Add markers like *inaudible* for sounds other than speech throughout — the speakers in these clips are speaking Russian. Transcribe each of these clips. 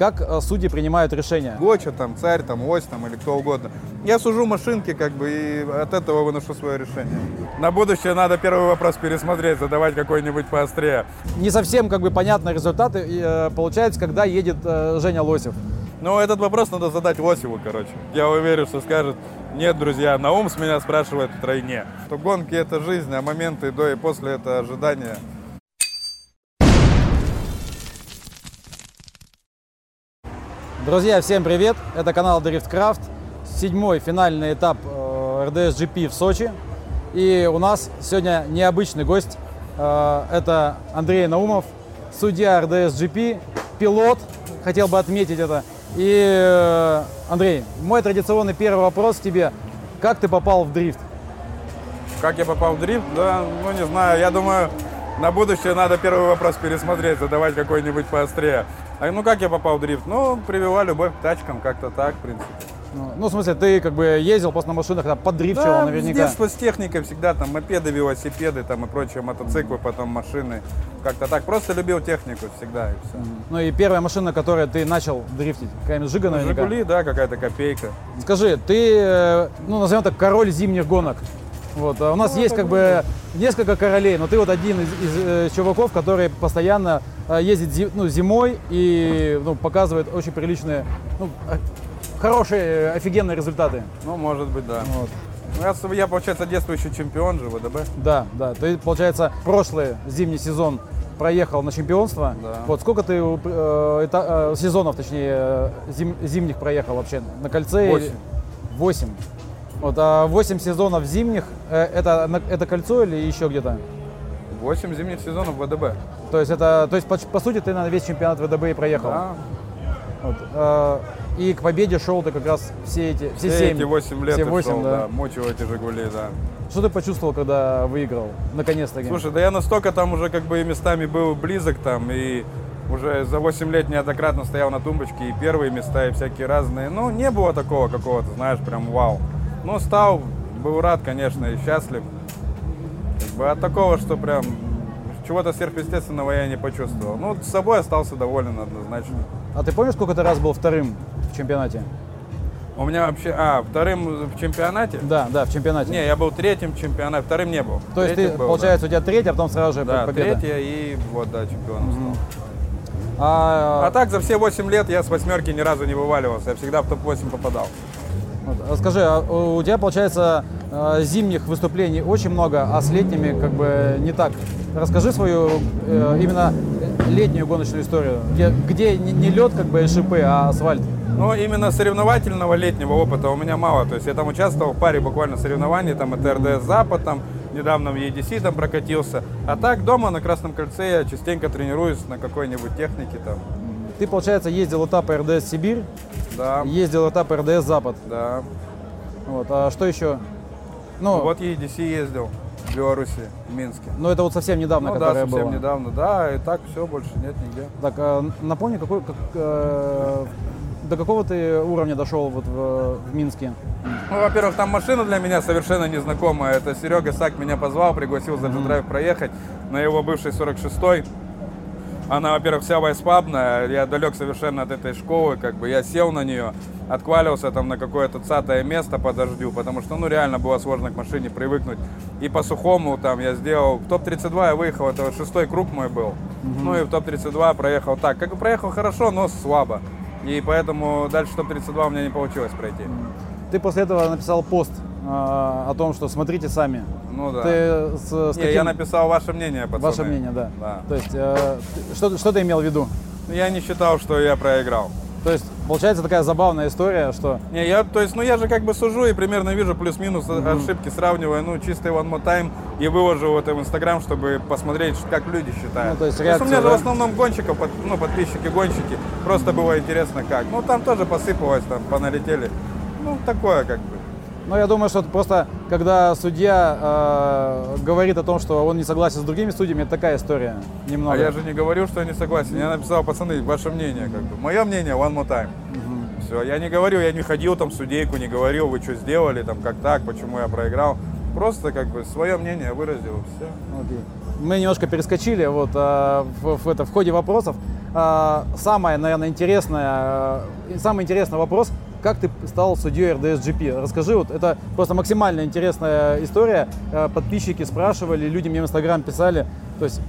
как э, судьи принимают решения? Гоча, там, царь, там, ось, там, или кто угодно. Я сужу машинки, как бы, и от этого выношу свое решение. На будущее надо первый вопрос пересмотреть, задавать какой-нибудь поострее. Не совсем как бы понятны результаты, э, получается, когда едет э, Женя Лосев. Ну, этот вопрос надо задать Лосеву, короче. Я уверен, что скажет, нет, друзья, на ум с меня спрашивает в тройне. Что гонки — это жизнь, а моменты до и после — это ожидание. Друзья, всем привет! Это канал Driftcraft. Седьмой финальный этап э, RDS GP в Сочи. И у нас сегодня необычный гость. Э, это Андрей Наумов, судья RDS GP, пилот. Хотел бы отметить это. И, э, Андрей, мой традиционный первый вопрос к тебе. Как ты попал в дрифт? Как я попал в дрифт? Да, ну не знаю. Я думаю, на будущее надо первый вопрос пересмотреть, задавать какой-нибудь поострее. А, ну как я попал в дрифт? Ну, привела любовь к тачкам, как-то так, в принципе. Ну, ну, в смысле, ты как бы ездил просто на машинах, там, поддрифтивал Да, наверняка. детства с техникой всегда, там, мопеды, велосипеды, там, и прочие мотоциклы, потом машины. Как-то так, просто любил технику всегда, и все. Ну и первая машина, которой ты начал дрифтить, какая-нибудь Жига наверняка. Жигули, да, какая-то копейка. Скажи, ты, э, ну, назовем так, король зимних гонок. Вот, а у нас Ну, есть это как бы несколько королей, но ты вот один из, из, э, чуваков, который постоянно э, ездит зи- ну, зимой и ну, показывает очень приличные, ну, хорошие, э, офигенные результаты. Ну, может быть, да. Вот. Ну, Я, получается, действующий чемпион же ВДБ. Да, да. Ты, получается, прошлый зимний сезон проехал на чемпионство. Да. Вот сколько ты э, эта- э, сезонов, точнее, э, зим- зимних проехал вообще на кольце? Восемь. Восемь. Вот, а 8 сезонов зимних, э, это, это кольцо или еще где-то? 8 зимних сезонов ВДБ. То есть, это, то есть по, по сути, ты на весь чемпионат ВДБ и проехал. Да. Вот, э, и к победе шел ты как раз все эти, все, Все семь. эти 8 лет Все и восемь, шел, да. да. Мучил эти Жигули, да. Что ты почувствовал, когда выиграл? Наконец-таки. Слушай, да я настолько там уже как бы и местами был близок там, и уже за 8 лет неоднократно стоял на тумбочке, и первые места, и всякие разные. Ну, не было такого какого-то, знаешь, прям вау. Ну, стал, был рад, конечно, и счастлив. Как бы от такого, что прям чего-то сверхъестественного я не почувствовал. Ну, с собой остался доволен однозначно. А ты помнишь, сколько ты раз был вторым в чемпионате? У меня вообще, а, вторым в чемпионате? Да, да, в чемпионате. Не, я был третьим в чемпионате, вторым не был. То есть Третьим ты, был, получается, у тебя третий, а потом сразу же да, да победа. третья и вот, да, чемпионом стал. А, А так за все 8 лет я с восьмерки ни разу не вываливался. Я всегда в топ-8 попадал. Вот, а скажи, а у тебя, получается, э, зимних выступлений очень много, а с летними как бы не так. Расскажи свою э, именно летнюю гоночную историю, где, где не, не лед, как бы, и шипы, а асфальт. Но именно соревновательного летнего опыта у меня мало. То есть я там участвовал в паре буквально соревнований, там это РДС Запад, там недавно в EDC там прокатился. А так дома на Красном кольце я частенько тренируюсь на какой-нибудь технике там. Ты, получается, ездил этапы РДС Сибирь, Да, ездил этапы РДС Запад. да. Вот, а что еще? Ну, Ну, вот EDC ездил в Беларуси, в Минске. ну, это вот совсем недавно, Ну да, совсем было. недавно. Да, и так все, больше нет нигде. Так, а, напомни, какой, как, э, до какого ты уровня дошел вот в, в Минске? Ну, во-первых, там машина для меня совершенно незнакомая. Это Серега Сак меня позвал, пригласил за G-Drive проехать на его бывший 46-й. Она, во-первых, вся вайспабная, я далек совершенно от этой школы, как бы я сел на нее, отквалился там на какое-то цатое место по дождю, потому что, ну, реально было сложно к машине привыкнуть. И по сухому там я сделал, в топ-32 я выехал, это шестой круг мой был. Ну и в топ-32 проехал так, как бы проехал хорошо, но слабо. И поэтому дальше топ-32 у меня не получилось пройти. Ты после этого написал пост о том, что смотрите сами. Ну да. Ты с, с Не, каким- я написал ваше мнение, пацаны. Ваше мнение, да. Да. То есть, э, что, что ты имел в виду? Я не считал, что я проиграл. То есть, получается такая забавная история, что Не, я, то есть, ну я же как бы сужу и примерно вижу плюс-минус ошибки, сравниваю, ну, чисто one more time и выложу это в Инстаграм, чтобы посмотреть, как люди считают. Ну, то есть у реакцию, меня же да? в основном гонщиков, под- ну, подписчики-гонщики, просто было интересно как. Ну, там тоже посыпалось, там, поналетели. Ну, такое как бы. Ну, я думаю, что это просто, когда судья э, говорит о том, что он не согласен с другими судьями, это такая история немного. А я же не говорю, что я не согласен. Я написал, пацаны, ваше мнение, как бы. Мое мнение, one more time. Все, я не говорю, я не ходил там судейку, не говорил, вы что сделали, там, как так, почему я проиграл. Просто как бы свое мнение выразил, все. Окей. Мы немножко перескочили вот, а, в, в это, в ходе вопросов. э, самое, наверное, интересное, э, самый интересный вопрос, как ты стал судьей RDSGP? Расскажи, вот это просто максимально интересная история. Э, подписчики спрашивали, люди мне в Инстаграм писали. То есть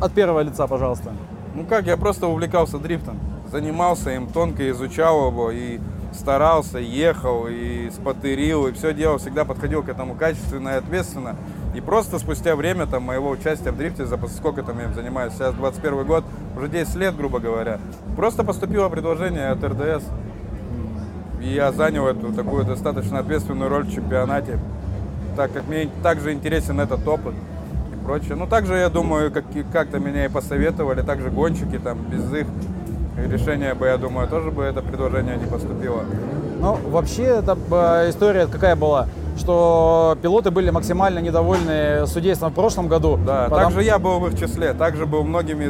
от первого лица, пожалуйста. Ну как, я просто увлекался дрифтом. Занимался им, тонко изучал его и старался, ехал и спотерил, и все делал, всегда подходил к этому качественно и ответственно. И просто спустя время там, моего участия в дрифте, за сколько там я им занимаюсь, сейчас 21 год, уже 10 лет, грубо говоря, просто поступило предложение от РДС. И я занял эту такую достаточно ответственную роль в чемпионате, так как мне также интересен этот опыт и прочее. Ну, также, я думаю, как, как-то меня и посоветовали, также гонщики, там, без их решения бы, я думаю, тоже бы это предложение не поступило. Ну, вообще, эта э, история какая была? что пилоты были максимально недовольны судейством в прошлом году. Да, потому... также я был в их числе, также был многими,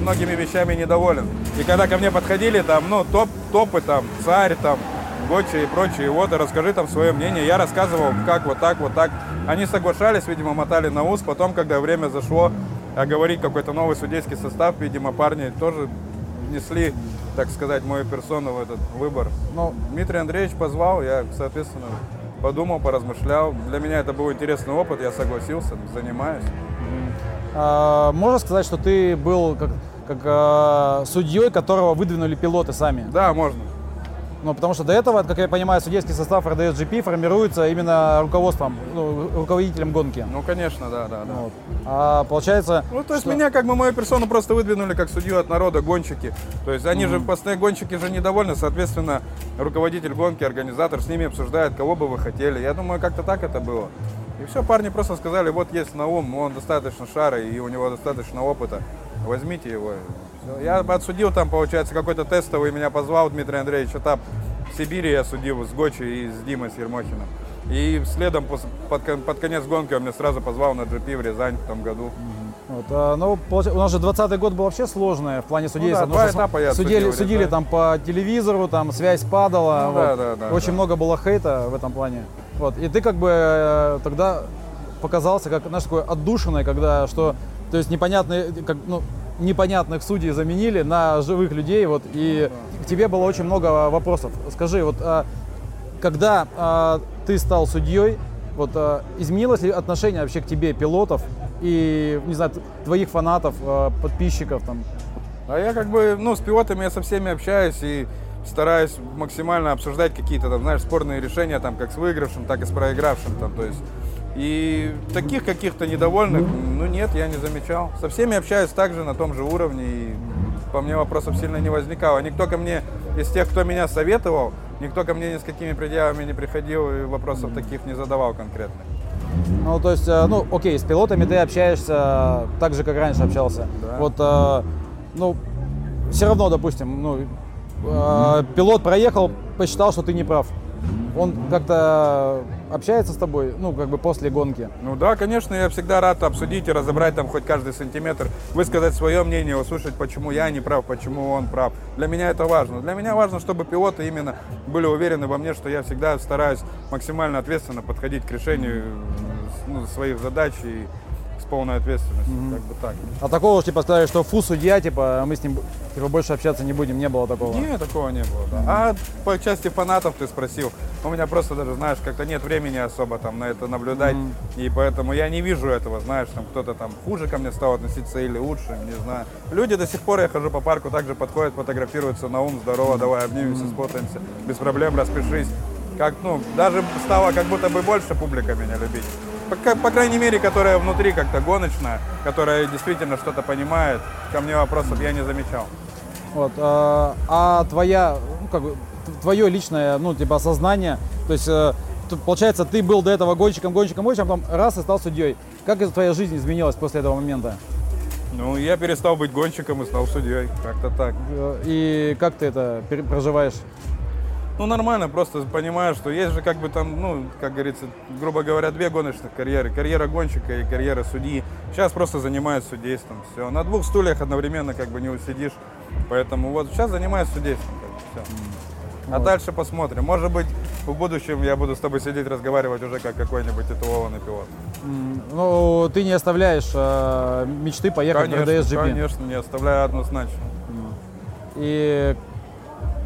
многими вещами недоволен. И когда ко мне подходили там, ну, топ, топы там, царь там, Гочи и прочие, вот, и расскажи там свое мнение. Я рассказывал, как вот так, вот так. Они соглашались, видимо, мотали на ус. Потом, когда время зашло, говорить какой-то новый судейский состав, видимо, парни тоже внесли, так сказать, мою персону в этот выбор. Ну, Дмитрий Андреевич позвал, я, соответственно, подумал, поразмышлял. Для меня это был интересный опыт, я согласился, занимаюсь. А, можно сказать, что ты был как, как а, судьей, которого выдвинули пилоты сами? Да, можно. Ну, потому что до этого, как я понимаю, судейский состав RDSGP формируется именно руководством, ну, руководителем гонки. Ну, конечно, да, да, да. Вот. А получается... Ну, то есть что... меня, как бы, мою персону просто выдвинули как судью от народа, гонщики. То есть они mm-hmm. же, постоянно гонщики же недовольны, соответственно, руководитель гонки, организатор с ними обсуждает, кого бы вы хотели. Я думаю, как-то так это было. И все, парни просто сказали, вот есть Наум, он достаточно шарый и у него достаточно опыта, возьмите его. Я отсудил там, получается, какой-то тестовый, меня позвал Дмитрий Андреевич этап в Сибири, я судил с Гочи и с Димой, с Ермохиным. И следом под, под конец гонки он меня сразу позвал на GP в Рязань в том году. Вот, а, ну, у нас же 20 год был вообще сложный в плане судейства. Ну, да, два этапа я судили, судил, судили там по телевизору, там связь падала. Ну, вот. да, да, да, Очень да. много было хейта в этом плане. Вот. И ты как бы э, тогда показался как, знаешь, такой отдушиной, когда что, то есть непонятные, как, ну, непонятных судей заменили на живых людей, вот, и к тебе было очень много вопросов. Скажи, вот, а, когда а, ты стал судьей, вот, а, изменилось ли отношение вообще к тебе пилотов и, не знаю, твоих фанатов, подписчиков там? А я как бы, ну, с пилотами я со всеми общаюсь и стараюсь максимально обсуждать какие-то там, знаешь, спорные решения, там, как с выигравшим, так и с проигравшим, там, то есть и таких каких-то недовольных, ну нет, я не замечал. Со всеми общаюсь также на том же уровне, и по мне вопросов сильно не возникало. Никто ко мне, из тех, кто меня советовал, никто ко мне ни с какими предъявами не приходил и вопросов таких не задавал конкретно. Ну, то есть, э, ну, окей, с пилотами ты общаешься так же, как раньше общался. Да. Вот, э, ну, все равно, допустим, ну, э, пилот проехал, посчитал, что ты не прав он как-то общается с тобой, ну, как бы после гонки? Ну да, конечно, я всегда рад обсудить и разобрать там хоть каждый сантиметр, высказать свое мнение, услышать, почему я не прав, почему он прав. Для меня это важно. Для меня важно, чтобы пилоты именно были уверены во мне, что я всегда стараюсь максимально ответственно подходить к решению ну, своих задач и полной ответственностью, mm-hmm. как бы так. А такого, типа, сказали, что фу, судья, типа, мы с ним типа, больше общаться не будем, не было такого? Нет, такого не было, да. Mm-hmm. А по части фанатов ты спросил, у меня просто даже, знаешь, как-то нет времени особо там на это наблюдать, mm-hmm. и поэтому я не вижу этого, знаешь, там кто-то там хуже ко мне стал относиться или лучше, не знаю. Люди до сих пор, я хожу по парку, также подходят, фотографируются на ум, здорово, давай обнимемся, mm-hmm. сфотаемся, без проблем, распишись. Как, ну, даже стало как будто бы больше публика меня любить по, по крайней мере, которая внутри как-то гоночная, которая действительно что-то понимает, ко мне вопросов я не замечал. Вот, а, а твоя, ну, как бы, твое личное, ну, типа, осознание, то есть, э, получается, ты был до этого гонщиком, гонщиком, гонщиком, а потом раз и стал судьей. Как твоя жизнь изменилась после этого момента? Ну, я перестал быть гонщиком и стал судьей, как-то так. Э, и как ты это проживаешь? Ну, нормально, просто понимаю, что есть же как бы там, ну, как говорится, грубо говоря, две гоночных карьеры. Карьера гонщика и карьера судьи. Сейчас просто занимаюсь судейством, все. На двух стульях одновременно как бы не усидишь. Поэтому вот сейчас занимаюсь судейством, как бы, все. А вот. дальше посмотрим. Может быть, в будущем я буду с тобой сидеть, разговаривать уже как какой-нибудь титулованный пилот. Ну, ты не оставляешь э, мечты поехать конечно, на DSGP? Конечно, не оставляю однозначно. и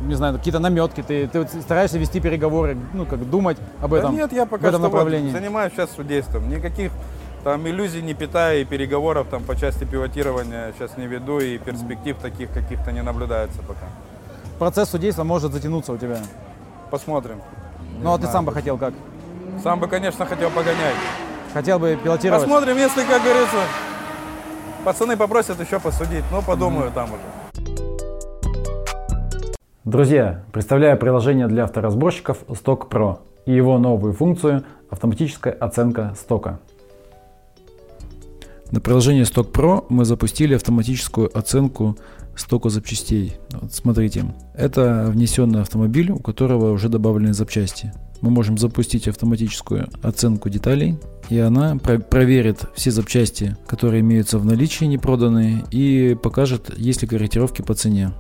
не знаю, какие-то наметки, ты, ты стараешься вести переговоры, ну, как думать об этом, да нет, я пока в этом что направлении? Вот занимаюсь сейчас судейством. Никаких там иллюзий не питаю и переговоров там по части пилотирования сейчас не веду и перспектив таких каких-то не наблюдается пока. Процесс судейства может затянуться у тебя. Посмотрим. Ну, а ты сам бы хотел как? Сам бы, конечно, хотел погонять. Хотел бы пилотировать? Посмотрим, если, как говорится, пацаны попросят еще посудить. Ну, подумаю там уже. Друзья, представляю приложение для авторазборщиков Stock Pro и его новую функцию автоматическая оценка стока. На приложении Stock Pro мы запустили автоматическую оценку стока запчастей. Вот смотрите, это внесенный автомобиль, у которого уже добавлены запчасти. Мы можем запустить автоматическую оценку деталей, и она про- проверит все запчасти, которые имеются в наличии, не проданные, и покажет, есть ли корректировки по цене.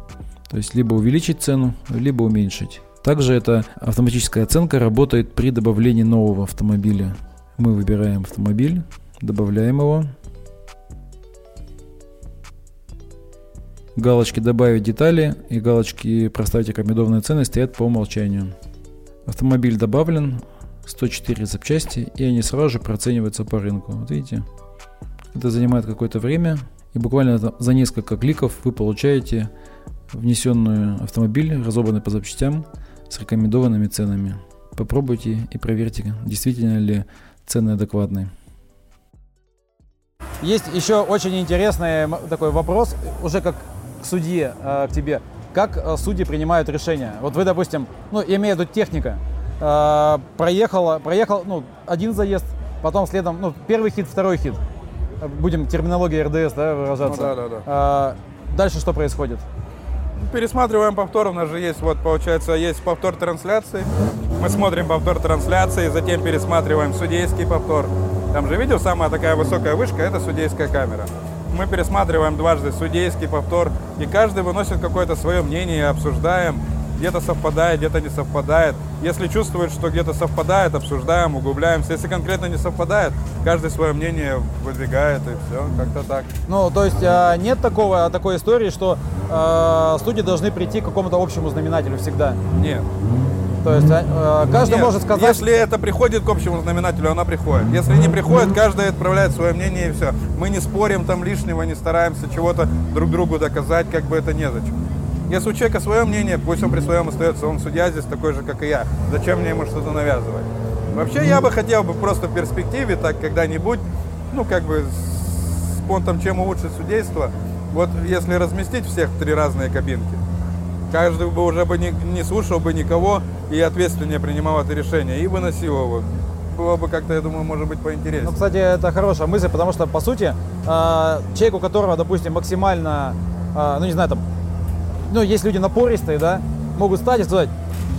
То есть либо увеличить цену, либо уменьшить. Также эта автоматическая оценка работает при добавлении нового автомобиля. Мы выбираем автомобиль, добавляем его. Галочки «Добавить детали» и галочки «Проставить рекомендованные цены» стоят по умолчанию. Автомобиль добавлен, 104 запчасти, и они сразу же процениваются по рынку. Вот видите? Это занимает какое-то время, и буквально за несколько кликов вы получаете внесенную автомобиль, разобранный по запчастям, с рекомендованными ценами. Попробуйте и проверьте, действительно ли цены адекватные. Есть еще очень интересный такой вопрос, уже как к судье, э, к тебе. Как э, судьи принимают решения? Вот вы, допустим, ну, я имею в виду техника, э, проехала, проехал, ну, один заезд, потом следом, ну, первый хит, второй хит. Будем терминологией РДС, да, выражаться. Ну, да, да, да. Дальше что происходит? Пересматриваем повтор, у нас же есть, вот, получается, есть повтор трансляции. Мы смотрим повтор трансляции, затем пересматриваем судейский повтор. Там же видел, самая такая высокая вышка, это судейская камера. Мы пересматриваем дважды судейский повтор, и каждый выносит какое-то свое мнение, обсуждаем, где-то совпадает, где-то не совпадает. Если чувствует, что где-то совпадает, обсуждаем, углубляемся. Если конкретно не совпадает, каждый свое мнение выдвигает, и все, как-то так. Ну, то есть а, нет такого, такой истории, что э, студии должны прийти к какому-то общему знаменателю всегда? Нет. То есть э, каждый Нет, может сказать... Если это приходит к общему знаменателю, она приходит. Если не приходит, каждый отправляет свое мнение и все. Мы не спорим там лишнего, не стараемся чего-то друг другу доказать, как бы это незачем. Если у человека свое мнение, пусть он при своем остается, он судья здесь такой же, как и я. Зачем мне ему что-то навязывать? Вообще я бы хотел бы просто в перспективе так когда-нибудь, ну как бы с понтом, чем улучшить судейство, вот если разместить всех в три разные кабинки, каждый бы уже бы не, не слушал бы никого и ответственнее принимал это решение и выносил его. Было бы как-то, я думаю, может быть, поинтереснее. Ну, кстати, это хорошая мысль, потому что, по сути, э, человек, у которого, допустим, максимально, э, ну, не знаю, там, ну, есть люди напористые, да, могут стать и сказать,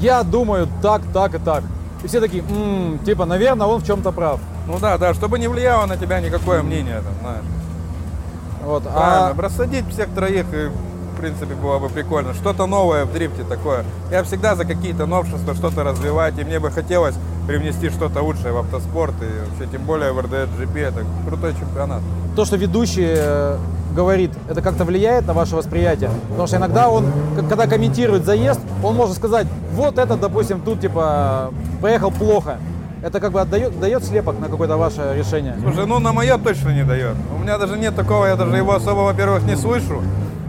я думаю так, так и так. И все такие, м-м, типа, наверное, он в чем-то прав. Ну да, да, чтобы не влияло на тебя никакое мнение, там, знаешь. Вот, Правильно, а рассадить всех троих, и, в принципе, было бы прикольно. Что-то новое в дрифте такое. Я всегда за какие-то новшества, что-то развивать, и мне бы хотелось привнести что-то лучшее в автоспорт, и вообще, тем более в РДС GP, это крутой чемпионат. то, что ведущий э, говорит, это как-то влияет на ваше восприятие? Потому что иногда он, когда комментирует заезд, он может сказать, вот это, допустим, тут, типа, поехал плохо. Это как бы отдает, дает слепок на какое-то ваше решение. Слушай, ну на мое точно не дает. У меня даже нет такого, я даже его особо, во-первых, не слышу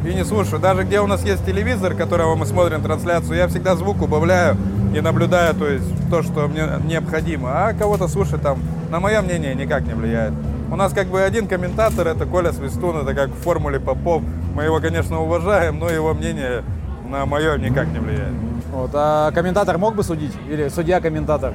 и не слушаю. Даже где у нас есть телевизор, которого мы смотрим трансляцию, я всегда звук убавляю и наблюдаю, то есть то, что мне необходимо. А кого-то слушать там, на мое мнение, никак не влияет. У нас как бы один комментатор, это Коля Свистун, это как в формуле Попов. Мы его, конечно, уважаем, но его мнение на мое никак не влияет. Вот. А комментатор мог бы судить? Или судья-комментатор?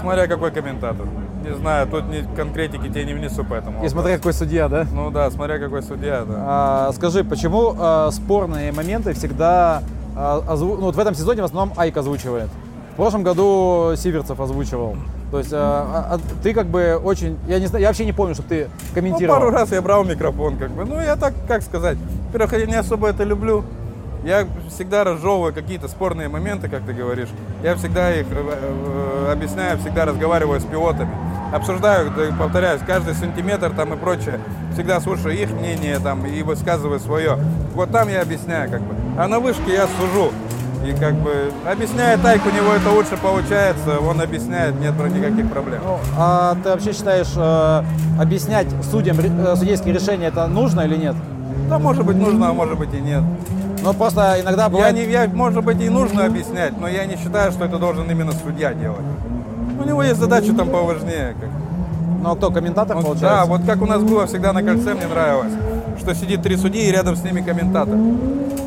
Смотря какой комментатор. Не знаю, тут ни конкретики тебе не внесу по этому И смотря какой судья, да? Ну да, смотря какой судья, да. А, скажи, почему а, спорные моменты всегда а, озву- ну, вот в этом сезоне в основном Айк озвучивает. В прошлом году Сиверцев озвучивал. То есть а, а, а ты как бы очень, я не знаю, я вообще не помню, чтобы ты Ну, комментировал. пару раз я брал микрофон, как бы. Ну, я так, как сказать. Во-первых, я не особо это люблю. Я всегда разжевываю какие-то спорные моменты, как ты говоришь. Я всегда их э, э, объясняю, всегда разговариваю с пилотами. Обсуждаю, повторяюсь, каждый сантиметр там и прочее. Всегда слушаю их мнение там и высказываю свое. Вот там я объясняю, как бы. А на вышке я сужу. И как бы объясняет Айк, у него это лучше получается, он объясняет, нет никаких проблем. Ну, а ты вообще считаешь, э, объяснять судьям э, судейские решения это нужно или нет? Да, может быть, нужно, а может быть и нет. Ну, просто иногда бывает... Я не, я, может быть, и нужно объяснять, но я не считаю, что это должен именно судья делать. У него есть задачи там поважнее. Как. Ну, а кто, комментатор, Вот, получается? да, вот как у нас было всегда на кольце, мне нравилось, что сидит три судьи и рядом с ними комментатор.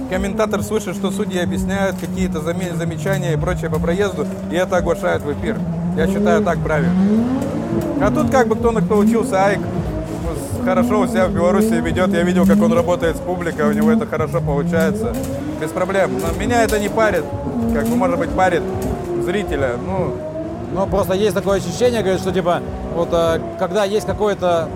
Комментатор слышит, что судьи объясняют какие-то заме- замечания и прочее по проезду, и это оглашает в эфир. Я считаю так правильно. А тут как бы кто на кто учился, Айк хорошо у себя в Беларуси ведет. Я видел, как он работает с публикой, у него это хорошо получается. Без проблем. Но меня это не парит. Как бы, может быть, парит зрителя. Ну, Ну, просто есть такое ощущение, говорит, что, типа, вот, э, когда есть какое-то...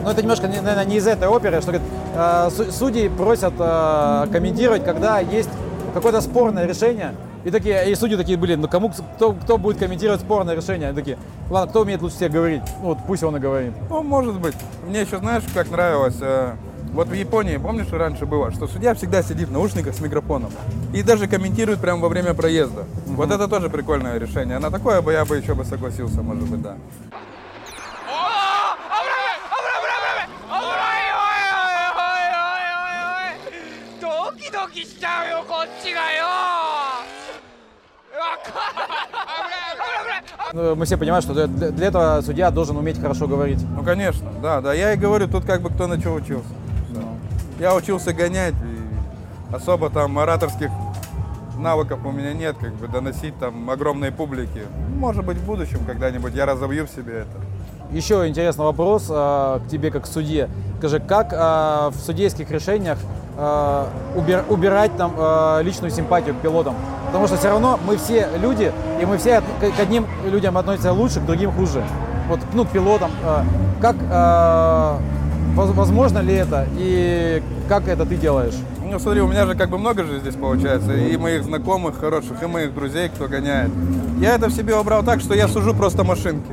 э, ну, это немножко, не- наверное, не из этой оперы, что, говорит, э, су- судьи просят э, комментировать, когда есть какое-то спорное решение, и такие, и судьи такие, блин, ну кому, кто, кто будет комментировать спорное решение? Они такие, ладно, кто умеет лучше всех говорить? Ну, вот пусть он и говорит. Ну, может быть. Мне еще, знаешь, как нравилось, э, вот в Японии, помнишь, раньше было, что судья всегда сидит в наушниках с микрофоном и даже комментирует прямо во время проезда. Вот это тоже прикольное решение. На такое бы я бы еще бы согласился, может быть, да. おいドキドキしちゃうよこっちがよわか危ない危ない危ない Ну, Мы все понимаем, что для, для этого судья должен уметь хорошо говорить. Ну, конечно, да, да. Я и говорю, тут как бы кто на что учился. Всё. Я учился гонять, и особо там ораторских навыков у меня нет, как бы доносить там огромной публике. Может быть, в будущем когда-нибудь я разовью в себе это. Еще интересный вопрос э, к тебе как к судье. Скажи, как э, в судейских решениях э, убир- убирать там э, личную симпатию к пилотам? Потому что все равно мы все люди, и мы все к, одним людям относимся лучше, к другим хуже. Вот, ну, к пилотам. Э, как э, воз- возможно ли это и как это ты делаешь? Ну, смотри, у меня же как бы много же здесь получается, и моих знакомых хороших, и моих друзей, кто гоняет. Я это в себе убрал так, что я сужу просто машинки.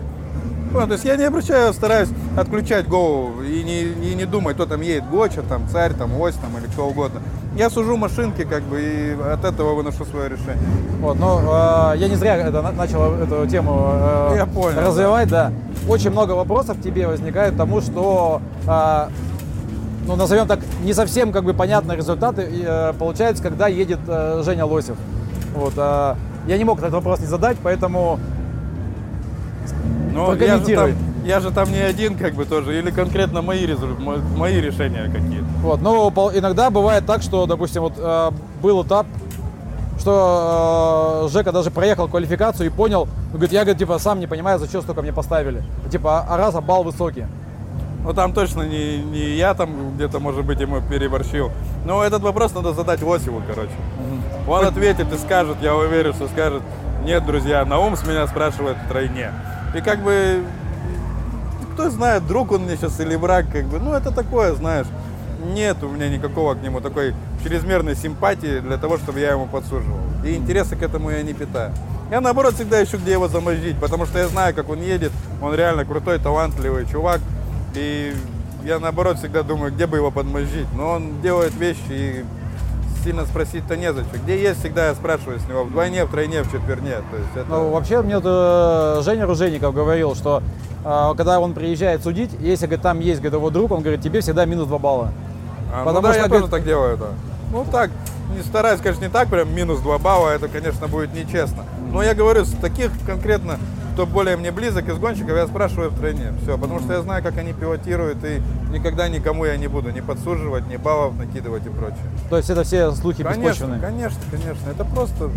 Ну, то есть я не обращаю, стараюсь отключать голову и не, и не думать, кто там едет, Гоча, там, Царь, там, Ось, там, или кто угодно. Я сужу машинки, как бы, и от этого выношу свое решение. Вот, ну, э, я не зря это, на- начал эту тему э, Я понял, развивать, да. Очень много вопросов тебе возникает тому, что, э, ну, назовем так, не совсем как бы понятные результаты э, получаются, когда едет э, Женя Лосев. Вот, э, я не мог этот вопрос не задать, поэтому Но я же, там, я же там не один, как бы, тоже, или конкретно мои, мои решения какие-то. Вот, но иногда бывает так, что, допустим, вот э, был этап, что э, Жека даже проехал квалификацию и понял, ну, говорит, я, говорит, типа, сам не понимаю, за что столько мне поставили. Типа, а раз, а балл высокий. Ну там точно не, не я там где-то, может быть, ему переборщил. Но этот вопрос надо задать Лосеву, короче. Он ответит и скажет, я уверен, что скажет, нет, друзья, Наум с меня спрашивает втройне. И как бы, кто знает, друг он мне сейчас или враг, как бы, ну это такое, знаешь. Нет у меня никакого к нему такой чрезмерной симпатии для того, чтобы я ему подсуживал. И интереса к этому я не питаю. Я наоборот всегда ищу, где его замозжить, потому что я знаю, как он едет. Он реально крутой, талантливый чувак. И я наоборот всегда думаю, где бы его подмозжить. Но он делает вещи и сильно спросить-то незачем. Где есть, всегда я спрашиваю с него. Вдвойне, втройне, в четверне. То есть это... Ну, вообще, мне э, Женя Ружейников говорил, что э, когда он приезжает судить, если говорит, там есть говорит, его друг, он говорит, тебе всегда минус 2 балла. А, Потому ну да, что, я говорит- тоже так делаю, да. Ну так, не стараюсь, конечно, не так, прям минус 2 балла, это, конечно, будет нечестно. Но я говорю, с таких конкретно, кто более мне близок из гонщиков, я спрашиваю втройне. Все, потому что я знаю, как они пилотируют, и никогда никому я не буду ни подсуживать, ни баллов накидывать и прочее. То есть это все слухи Конечно, беспочвенные. конечно, конечно. Это просто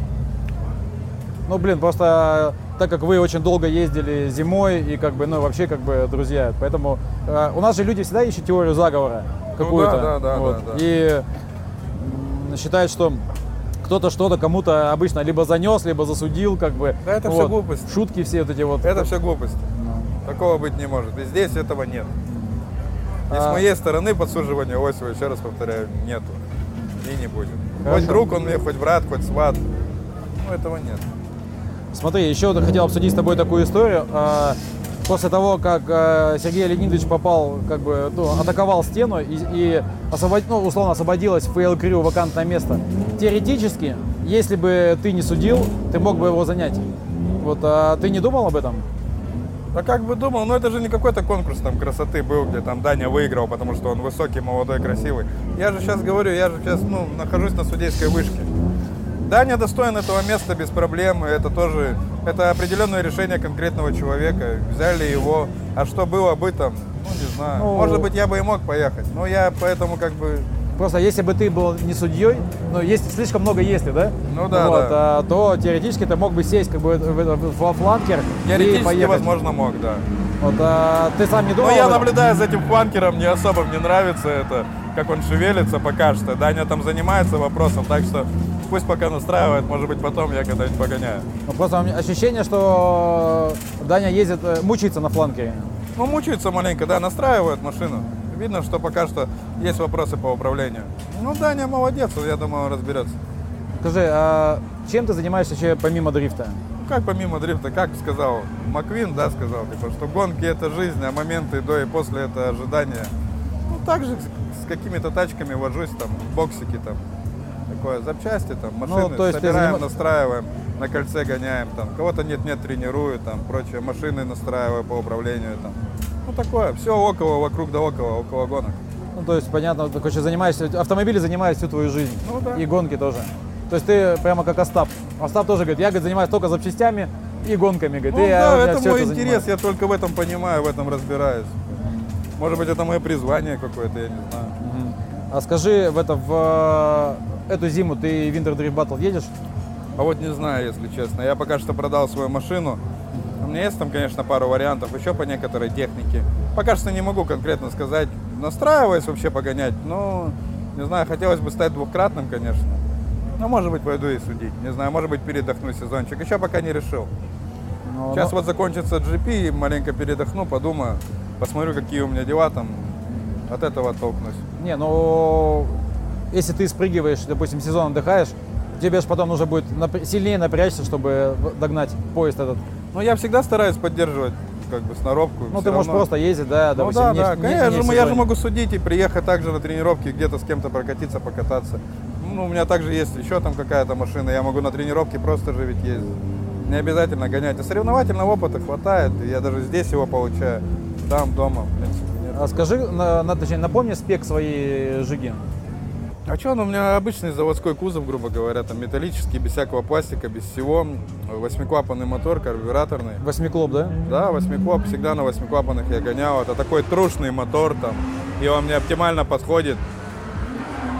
Ну, блин, просто э, так как вы очень долго ездили зимой и как бы, ну, вообще как бы друзья, поэтому э, у нас же люди всегда ищут теорию заговора какую-то. Ну да, да, вот, да, да. И считают, что кто-то что-то кому-то обычно либо занес, либо засудил, как бы. Да это Вот. глупости. Шутки все вот эти вот. Это все глупости. Такого быть не может. И здесь этого нет. И с А- моей стороны подсуживания Осева, еще раз повторяю, нету. И не будет. Хорошо. Хоть друг он мне, хоть брат, хоть сват. Ну, этого нет. Смотри, еще хотел обсудить с тобой такую историю. После того, как э, Сергей Леонидович попал, как бы, ну, атаковал стену и, и освобод- ну, условно освободилось Фейл Крю вакантное место, теоретически, если бы ты не судил, ты мог бы его занять. Вот, а ты не думал об этом? А как бы думал, ну это же не какой-то конкурс там красоты был, где там Даня выиграл, потому что он высокий, молодой, красивый. Я же сейчас говорю, я же сейчас, ну, нахожусь на судейской вышке. Даня достоин этого места без проблем, и это тоже, это определенное решение конкретного человека. Взяли его, а что было бы там, ну не знаю. Ну- Может быть, я бы и мог поехать, но я поэтому как бы Просто если бы ты был не судьей, ну, есть слишком много если, да? Ну да, вот, да. а, то теоретически ты мог бы сесть как бы в- в- во фланкер и теоретически, поехать. возможно, мог, да. Вот, а, ты сам не думал? Но я наблюдаю за этим фланкером, не особо мне нравится это, как он шевелится пока что. Даня там занимается вопросом, так что пусть пока настраивает, может быть, потом я когда-нибудь погоняю. Ну, Просто ощущение, что Даня ездит, э, мучается на фланкере. Ну, мучается маленько, да, настраивает машину. Видно, что пока что есть вопросы по управлению. Ну, Даня молодец, я думаю, он разберется. Скажи, а чем ты занимаешься еще помимо дрифта? Ну, как помимо дрифта, как сказал Маквин, да, сказал, типа, что гонки это жизнь, а моменты до и после это ожидание. Ну, также с, с какими-то тачками вожусь, там, боксики, там, такое, запчасти, там, машины Ну, то есть собираем, занима- настраиваем, на кольце гоняем, там, кого-то нет-нет тренирую, там, прочее, машины настраиваю по управлению, там. Ну, такое, все около, вокруг да около, около гонок. Ну, то есть, понятно, ты, короче, занимаешься, автомобили занимают всю твою жизнь. Ну, да. И гонки тоже. То есть ты прямо как Остап. Остап тоже говорит, я говорит, занимаюсь только запчастями и гонками. Говорит, Ну и я- да, меня это мой это интерес, занимает. я только в этом понимаю, в этом разбираюсь. Может быть, это мое призвание какое-то, я не знаю. А скажи, в, это, в эту зиму ты Winter Drift Battle едешь? А вот не знаю, если честно. Я пока что продал свою машину. У меня есть там, конечно, пару вариантов, еще по некоторой технике. Пока что не могу конкретно сказать. Настраиваюсь вообще погонять, но, не знаю, хотелось бы стать двухкратным, конечно. Ну, может быть, пойду и судить. Не знаю, может быть, передохну сезончик. Еще пока не решил. Ну, Сейчас ну, вот закончится GP, и маленько передохну, подумаю, посмотрю, какие у меня дела там. От этого оттолкнусь. Не, ну, если ты спрыгиваешь, допустим, сезон отдыхаешь, тебе же потом нужно будет напр- сильнее напрячься, чтобы догнать поезд этот. Но я всегда стараюсь поддерживать как бы сноровку. Ну, ты можешь равно. просто ездить, да, Ну допустим, да, не- да, не- конечно, не в я же сезоне. могу судить и приехать также на тренировки, где-то с кем-то прокатиться, покататься. Ну, у меня также есть еще там какая-то машина, я могу на тренировке просто же ведь ездить. Не обязательно гонять. А соревновательного опыта хватает, я даже здесь его получаю, там, дома, в принципе, нет. А скажи, на, на- точнее, напомни спек своей жиги. А что, ну у меня обычный заводской кузов, грубо говоря, там металлический, без всякого пластика, без всего. Восьмиклапанный мотор, карбюраторный. Восьмиклоп, да? Да, восьмиклоп, всегда на восьмиклапанных я гонял. Это такой трушный мотор там, и он мне оптимально подходит.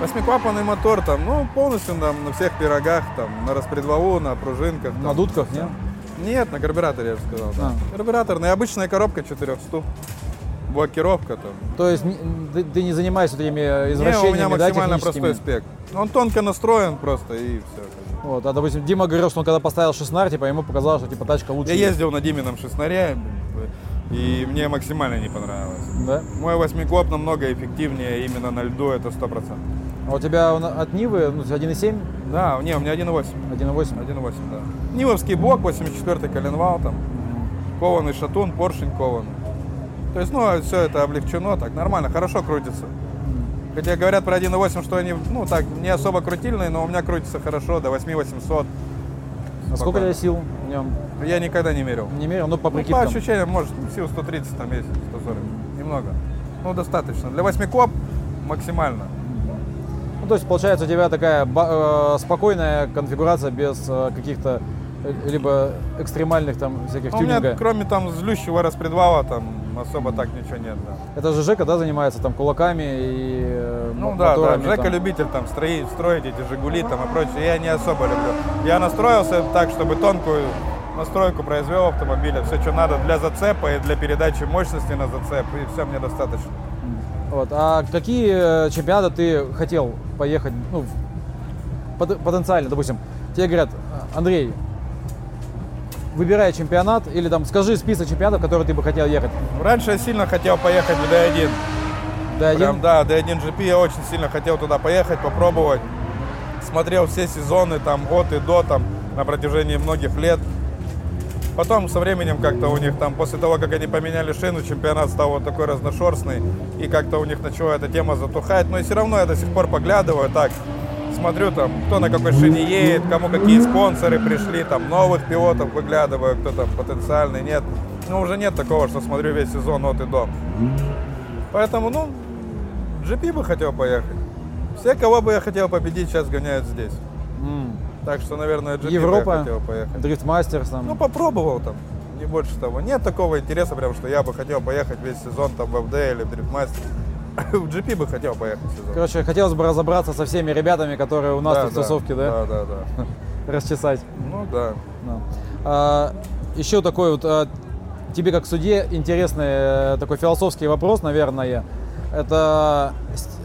Восьмиклапанный мотор там, ну, полностью там на всех пирогах, там, на распредвалу, на пружинках. На там. дудках, нет? Нет, на карбюраторе, я же сказал. да. А. Карбюраторная, обычная коробка четырехступ. Блокировка там. То есть ты, ты не занимаешься вот этими Не, у извращениями, меня да, максимально техническими? простой спек. Он тонко настроен просто и все. Вот, а, допустим, Дима говорил, что он когда поставил шестнар, типа, ему показалось, что, типа, тачка лучше. Я ездил на Димином шестнаре, и мне максимально не понравилось. Да? Мой восьмиклоп намного эффективнее именно на льду, это 100%. А у тебя он от Нивы, ну, 1.7, Да, не, у меня 1.8. 1.8? 1.8, да. Нивовский блок, 84-й коленвал, там, кованый шатун, поршень кованый. То есть, ну, все это облегчено, так, нормально, хорошо крутится. Хотя говорят про 1.8, что они, ну, так, не особо крутильные, но у меня крутится хорошо, до 8800. А сколько тебя сил в нем? Я никогда не мерил. Не мерил, ну, по Ну, по прикидкам. ощущениям, может, сил 130 там есть, 140. Немного. Ну, достаточно. Для восьмиклоп максимально. Ну, то есть, получается, у тебя такая э, спокойная конфигурация без э, каких-то э, либо экстремальных там всяких Ну, у меня, тюнинга. кроме там злющего распредвала, там особо так ничего нет, да. Это же Жека, да, занимается там кулаками и э, Ну да, да, Жека там. любитель там строить, строить эти Жигули там и прочее, я не особо люблю. Я настроился так, чтобы тонкую настройку произвел автомобиля, все, что надо для зацепа и для передачи мощности на зацеп, и все мне достаточно. Вот. А какие э, чемпионаты ты хотел поехать, ну, потенциально, допустим, тебе говорят, Андрей, выбирай чемпионат или там скажи список чемпионатов, в которые ты бы хотел ехать. Раньше я сильно хотел поехать в D1. D1? Прям, да, D1 GP я очень сильно хотел туда поехать, попробовать. Смотрел все сезоны там от и до там на протяжении многих лет. Потом со временем как-то у них там, после того, как они поменяли шину, чемпионат стал вот такой разношерстный, и как-то у них начала эта тема затухать. Но и все равно я до сих пор поглядываю так, смотрю там, кто на какой шине едет, кому какие спонсоры пришли, там новых пилотов выглядываю, кто там потенциальный, нет. Ну, уже нет такого, что смотрю весь сезон от и до. Поэтому, ну, GP бы хотел поехать. Все, кого бы я хотел победить, сейчас гоняют здесь. М. Так что, наверное, GP бы я Европа, хотел поехать. Drift Masters там. Ну, попробовал там, не больше того. Нет такого интереса, прям, что я бы хотел поехать весь сезон там в FD или в Drift Masters. *laughs* В GP бы хотел поехать сезон. Короче, хотелось бы разобраться со всеми ребятами, которые у нас Да, тут в тусовке, да? Да, да, да. *laughs* Расчесать. Ну, да. Да. А, еще такой вот, а, тебе как судье интересный э, такой философский вопрос, наверное. Это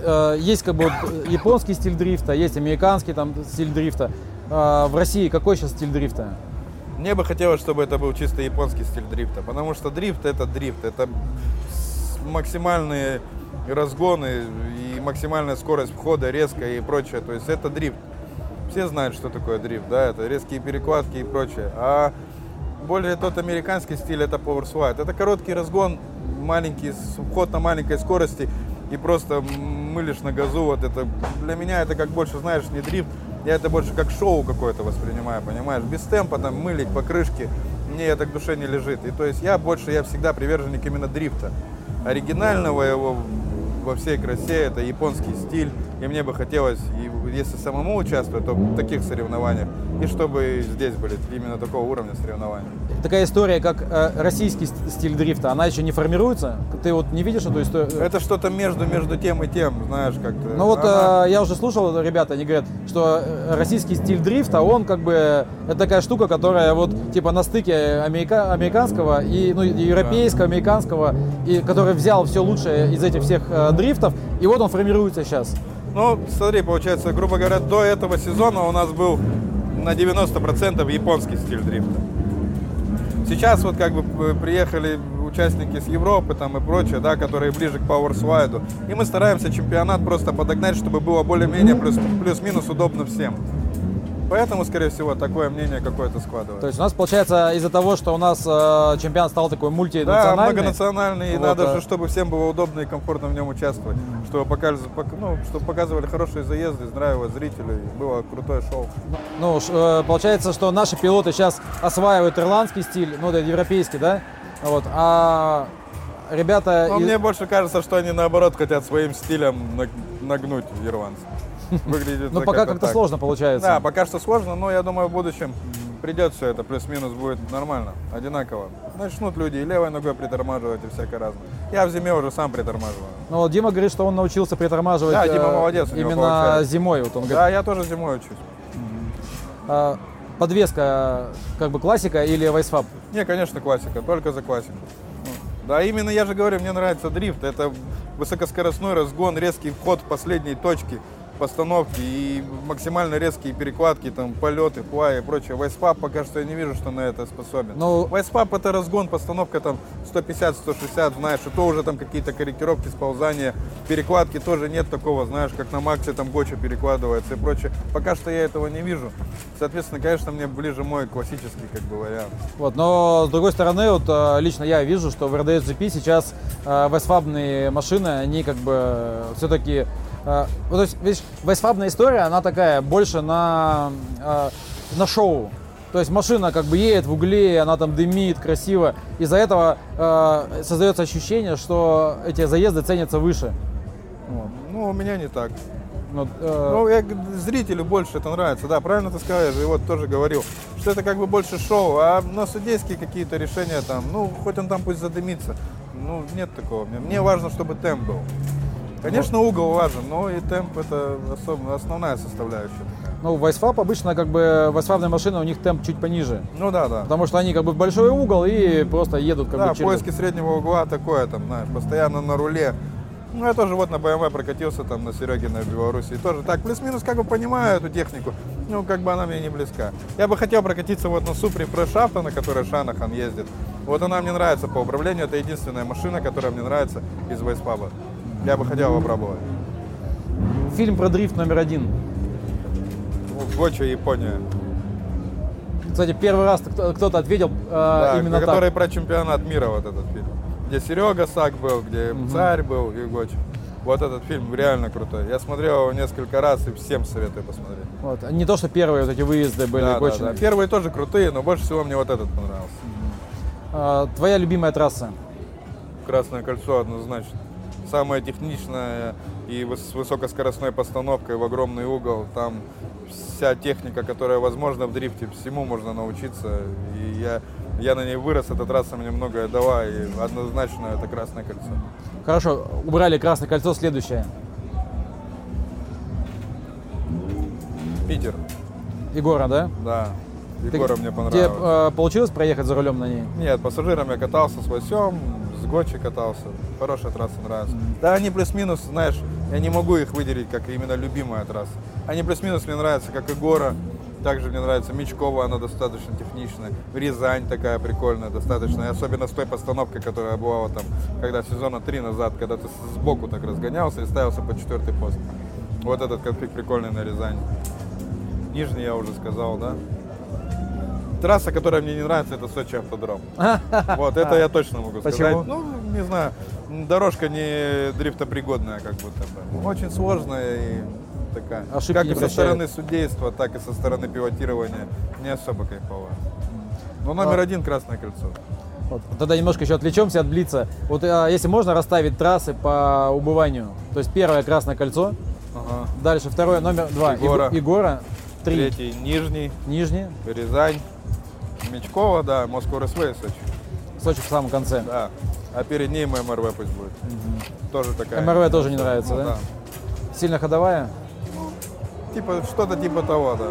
э, есть как бы вот *coughs* японский стиль дрифта, есть американский там стиль дрифта. А, в России какой сейчас стиль дрифта? Мне бы хотелось, чтобы это был чисто японский стиль дрифта, потому что дрифт это дрифт, это с- максимальные разгоны и максимальная скорость входа, резкая и прочее. То есть это дрифт. Все знают, что такое дрифт, да, это резкие перекладки и прочее. А более тот американский стиль это power slide. Это короткий разгон, маленький вход на маленькой скорости и просто мылишь на газу. Вот это для меня это как больше, знаешь, не дрифт, я это больше как шоу какое-то воспринимаю, понимаешь? Без темпа там мылить по крышке, мне это к душе не лежит. И то есть я больше, я всегда приверженник именно дрифта. Оригинального его во всей красе, это японский стиль. И мне бы хотелось, если самому участвовать, то в таких соревнованиях. И чтобы здесь были именно такого уровня соревнований. Такая история, как э, российский ст- стиль дрифта, она еще не формируется? Ты вот не видишь эту историю? Это что-то между, между тем и тем, знаешь, как-то. Ну вот Она- э, я уже слушал, ребята, они говорят, что э, российский стиль дрифта, он как бы, это такая штука, которая вот типа на стыке америка- американского и ну, европейского, американского, и который взял все лучшее из этих всех э, дрифтов, и вот он формируется сейчас. Ну, смотри, получается, грубо говоря, до этого сезона у нас был на 90% японский стиль дрифта. Сейчас вот как бы п- приехали участники с Европы там и прочее, да, которые ближе к пауэрслайду. И мы стараемся чемпионат просто подогнать, чтобы было более-менее плюс- плюс-минус удобно всем. Поэтому, скорее всего, такое мнение какое-то складывается. То есть у нас получается из-за того, что у нас э, чемпионат стал такой Да, мультинациональный, многонациональный, и Вот, надо а- же, чтобы всем было удобно и комфортно в нем участвовать. Чтобы, показ- пок- ну, чтобы показывали хорошие заезды, нравилось зрителю, и было крутое шоу. ну э, получается, что наши пилоты сейчас осваивают ирландский стиль, ну это европейский, да, вот, а ребята Но из- мне больше кажется, что они наоборот хотят своим стилем наг- нагнуть ирландцев. *laughs* Выглядит ну пока как-то сложно получается. Да, пока что сложно, но я думаю, в будущем придет все это, плюс-минус будет нормально, одинаково. Начнут люди и левой ногой притормаживать, и всякое разное. Я в зиме уже сам притормаживаю. Ну, вот Дима говорит, что он научился притормаживать Да, Дима э, молодец, у него именно зимой. Вот он говорит, Да, я тоже зимой учусь. а, подвеска как бы классика или вайсфаб? Не, конечно, классика, только за классику. Ну, Да, именно я же говорю, мне нравится дрифт. Это высокоскоростной разгон, резкий вход в последней точке постановки и максимально резкие перекладки, там, полеты, флай и прочее. Вайспап пока что я не вижу, что на это способен. Ну- Вайспап это разгон, постановка там 150-160, знаешь, и то уже там какие-то корректировки, сползания, перекладки тоже нет такого, знаешь, как на Максе там Гоча перекладывается и прочее. Пока что я этого не вижу. Соответственно, конечно, мне ближе мой классический как бы вариант. Вот, но с другой стороны, вот э, лично я вижу, что в RDS GP сейчас э, вайсфабные машины, они как бы все-таки... Э, вот, то есть, видишь, вайсфабная история, она такая больше на, э, на шоу. То есть машина как бы едет в угле, она там дымит красиво. Из-за этого э, создается ощущение, что эти заезды ценятся выше. Вот. Ну, у меня не так. Ну, э, Ну, я, зрителю больше это нравится, да, правильно ты сказал, я же вот тоже говорил, что это как бы больше шоу, а на судейские какие-то решения там, ну, хоть он там пусть задымится, ну, нет такого, мне, мне важно, чтобы темп был. Конечно, угол важен, но и темп это основная составляющая ну, вайсфаб обычно как бы вайсфабные машины, у них темп чуть пониже. Ну да, да. Потому что они как бы в большой угол и просто едут как Да, бы через... поиски среднего угла такое, там, знаешь, постоянно на руле. Ну, я тоже вот на BMW прокатился там на Серегиной в Беларуси. И тоже так, плюс-минус как бы понимаю эту технику. Ну, как бы она мне не близка. Я бы хотел прокатиться вот на Супре Прошафта, на которой Шанахан ездит. Вот она мне нравится по управлению. Это единственная машина, которая мне нравится из Вайспаба. Я бы хотел попробовать. Фильм про дрифт номер один. В Гоча, Япония. Кстати, первый раз кто- кто-то ответил э, Да, именно который так. про чемпионат мира вот этот фильм. Где Серега Сак был, где царь был, Егоч. Вот этот фильм реально крутой. Я смотрел его несколько раз и всем советую посмотреть. Вот. Не то, что первые вот эти выезды были Да, да, очень. да. Первые тоже крутые, но больше всего мне вот этот понравился. А, твоя любимая трасса? Красное кольцо однозначно. Самое техничное и с высокоскоростной постановкой в огромный угол. Там вся техника, которая возможна в дрифте, всему можно научиться. И я, я на ней вырос, эта трасса мне многое дала, и однозначно это Красное кольцо. Хорошо, убрали красное кольцо, следующее. Питер, Егора, да? да. Ты- Егора мне Тебе понравилось. э, получилось проехать за рулем на ней? Нет, пассажиром я катался с Васем, с Гочи катался. Хорошая трасса нравится. Да, они плюс-минус, знаешь, я не могу их выделить как именно любимая трасса. Они плюс-минус мне нравятся, как и Гора. Также мне нравится Мечкова, она достаточно техничная. Рязань такая прикольная, достаточно. И особенно с той постановкой, которая бывала там, когда сезона три назад, когда ты сбоку так разгонялся и ставился под четвертый пост. Вот этот конфликт прикольный на Рязани. Нижний я уже сказал, да? Трасса, которая мне не нравится, это Сочи автодром. *laughs* Вот, это я точно могу сказать. Ну, не знаю, дорожка не дрифтопригодная, как будто бы. Очень сложная и такая. Ошибки как и со стороны судейства, так и со стороны пилотирования. Не особо кайфовая. Но номер А. один Красное кольцо. Вот. Тогда немножко еще отвлечемся от Блица. Вот а, если можно расставить трассы по убыванию. То есть первое красное кольцо, Ага. дальше второе номер два. Егора. Егора. Три. Третий Нижний, Нижний. Рязань, Мечкова, да, Москва РСВ и Сочи. Сочи в самом конце. Да. А перед ней МРВ пусть будет. Тоже такая. МРВ тоже не нравится, Ну да? Сильно ходовая? Типа, что-то типа того, да.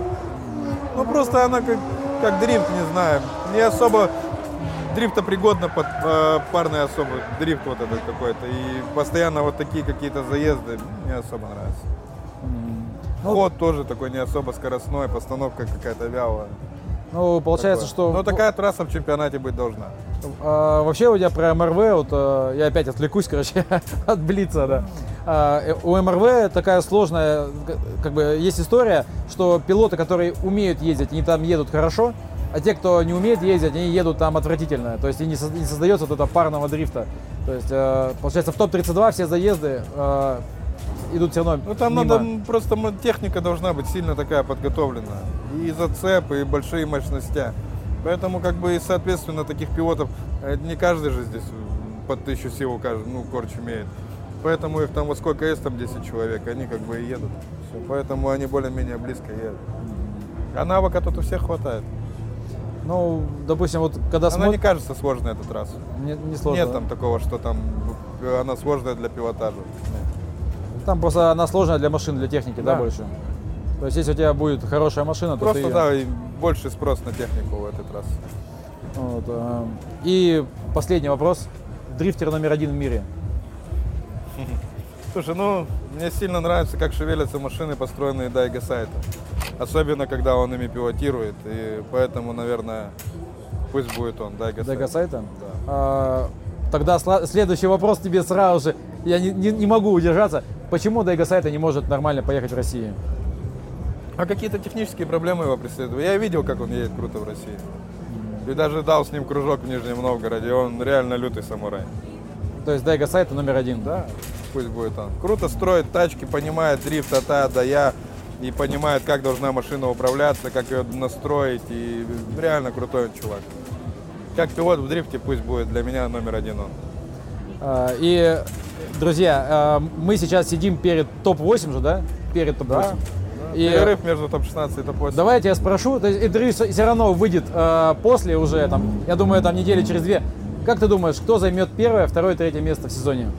Ну, просто она как, как дрифт, не знаю. Не особо дрифтопригодна под э, парный особо дрифт вот этот какой-то. И постоянно вот такие какие-то заезды не особо нравятся. Ну, Ход тоже такой не особо скоростной, постановка какая-то вялая. Ну, получается, Такое. что... Ну, такая трасса в чемпионате быть должна. А, вообще у тебя про МРВ, вот а, я опять отвлекусь, короче, *laughs* от Блица, да. А, э, у МРВ такая сложная, как бы есть история, что пилоты, которые умеют ездить, они там едут хорошо, а те, кто не умеет ездить, они едут там отвратительно. То есть и не, со- не создается вот этого парного дрифта. То есть, э, получается, в топ-32 все заезды э, идут все равно Ну там мимо. надо просто техника должна быть сильно такая подготовленная. И зацепы, и большие мощности. Поэтому как бы и соответственно таких пилотов э, не каждый же здесь под тысячу сил ну, корч имеет. Поэтому их там вот сколько есть, там 10 человек, они как бы и едут. Всё, Поэтому они более-менее близко едут. А навыка тут у всех хватает. Ну, допустим, вот когда Она не кажется сложной, эта трасса. Не, не сложно. Нет да? там такого, что там э, она сложная для пилотажа. Там просто она сложная для машин, для техники, да, Да. больше. То есть, если у тебя будет хорошая машина, то ты Просто её- да, и больше спрос на технику в этой трассе. Вот, а, и последний вопрос. Дрифтер номер один в мире. Слушай, ну, мне сильно нравится, как шевелятся машины, построенные Дайга сайта. Особенно, когда он ими пилотирует. И поэтому, наверное, пусть будет он, Дайга Дайга сайта? Да. А, тогда следующий вопрос тебе сразу же. Я не, не- не могу удержаться. Почему Дайга сайта не может нормально поехать в России? А какие-то технические проблемы его преследуют. Я видел, как он едет круто в России. И даже дал с ним кружок в Нижнем Новгороде. Он реально лютый самурай. То есть Дайга сайта номер один. Да, пусть будет он. Круто строит тачки, понимает дрифт от А до Я. И понимает, как должна машина управляться, как ее настроить. И реально крутой он чувак. Как пилот в дрифте пусть будет для меня номер один он. А, и, друзья, а, мы сейчас сидим перед топ-8 же, да? Перед топ-8. Да. И Перерыв между топ-16 и топ-8. Давайте я спрошу, то есть интервью все равно выйдет э, после уже, там, я думаю, там недели через две. Как ты думаешь, кто займет первое, второе, третье место в сезоне?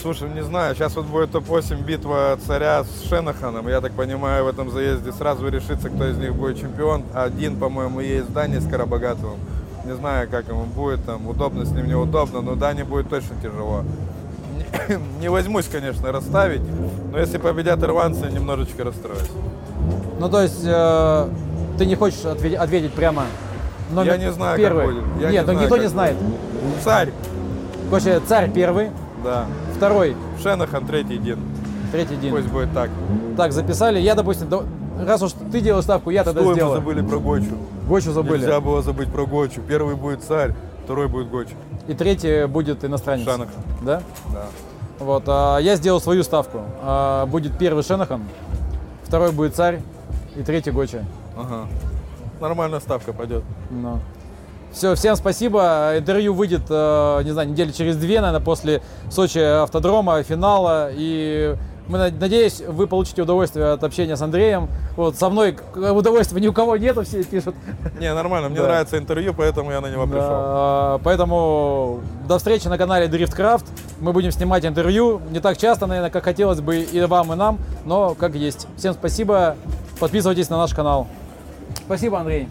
Слушай, не знаю, сейчас вот будет топ-8 битва царя с Шенаханом. Я так понимаю, в этом заезде сразу решится, кто из них будет чемпион. Один, по-моему, есть Дани с Карабогатовым. Не знаю, как ему будет, там, удобно с ним, неудобно, но Дани будет точно тяжело. *coughs* Не, возьмусь, конечно, расставить, но если победят ирландцы, немножечко расстроюсь. Ну, то есть, э, ты не хочешь отве- ответить прямо номер Я не знаю, как первый? будет. Я Нет, не ну знаю, никто как не знает. Царь, Короче, царь первый, да. второй, Шенахан третий Дин. третий день. Пусть будет так. Так, записали. Я, допустим, да- раз уж ты делал ставку, я тогда Стой, мы сделаю. забыли про Гочу. Гочу забыли. Нельзя было забыть про Гочу. Первый будет царь, второй будет Гочу. И третий будет иностранец. Шанахан. Да? Да. Вот, а, я сделал свою ставку. А, будет первый Шенахан, второй будет царь и третий Гоча. Ага. Нормальная ставка пойдет. Ну. Все, всем спасибо. Интервью выйдет, э, не знаю, недели через две, наверное, после Сочи автодрома, финала. И мы, над- надеюсь, вы получите удовольствие от общения с Андреем. Вот, со мной удовольствия ни у кого нету, все пишут. Не, нормально. Мне Да. нравится интервью, поэтому я на него пришел. Да, поэтому до встречи на канале Driftcraft. Мы будем снимать интервью. Не так часто, наверное, как хотелось бы и вам, и нам, но как есть. Всем спасибо. Подписывайтесь на наш канал. Спасибо, Андрей.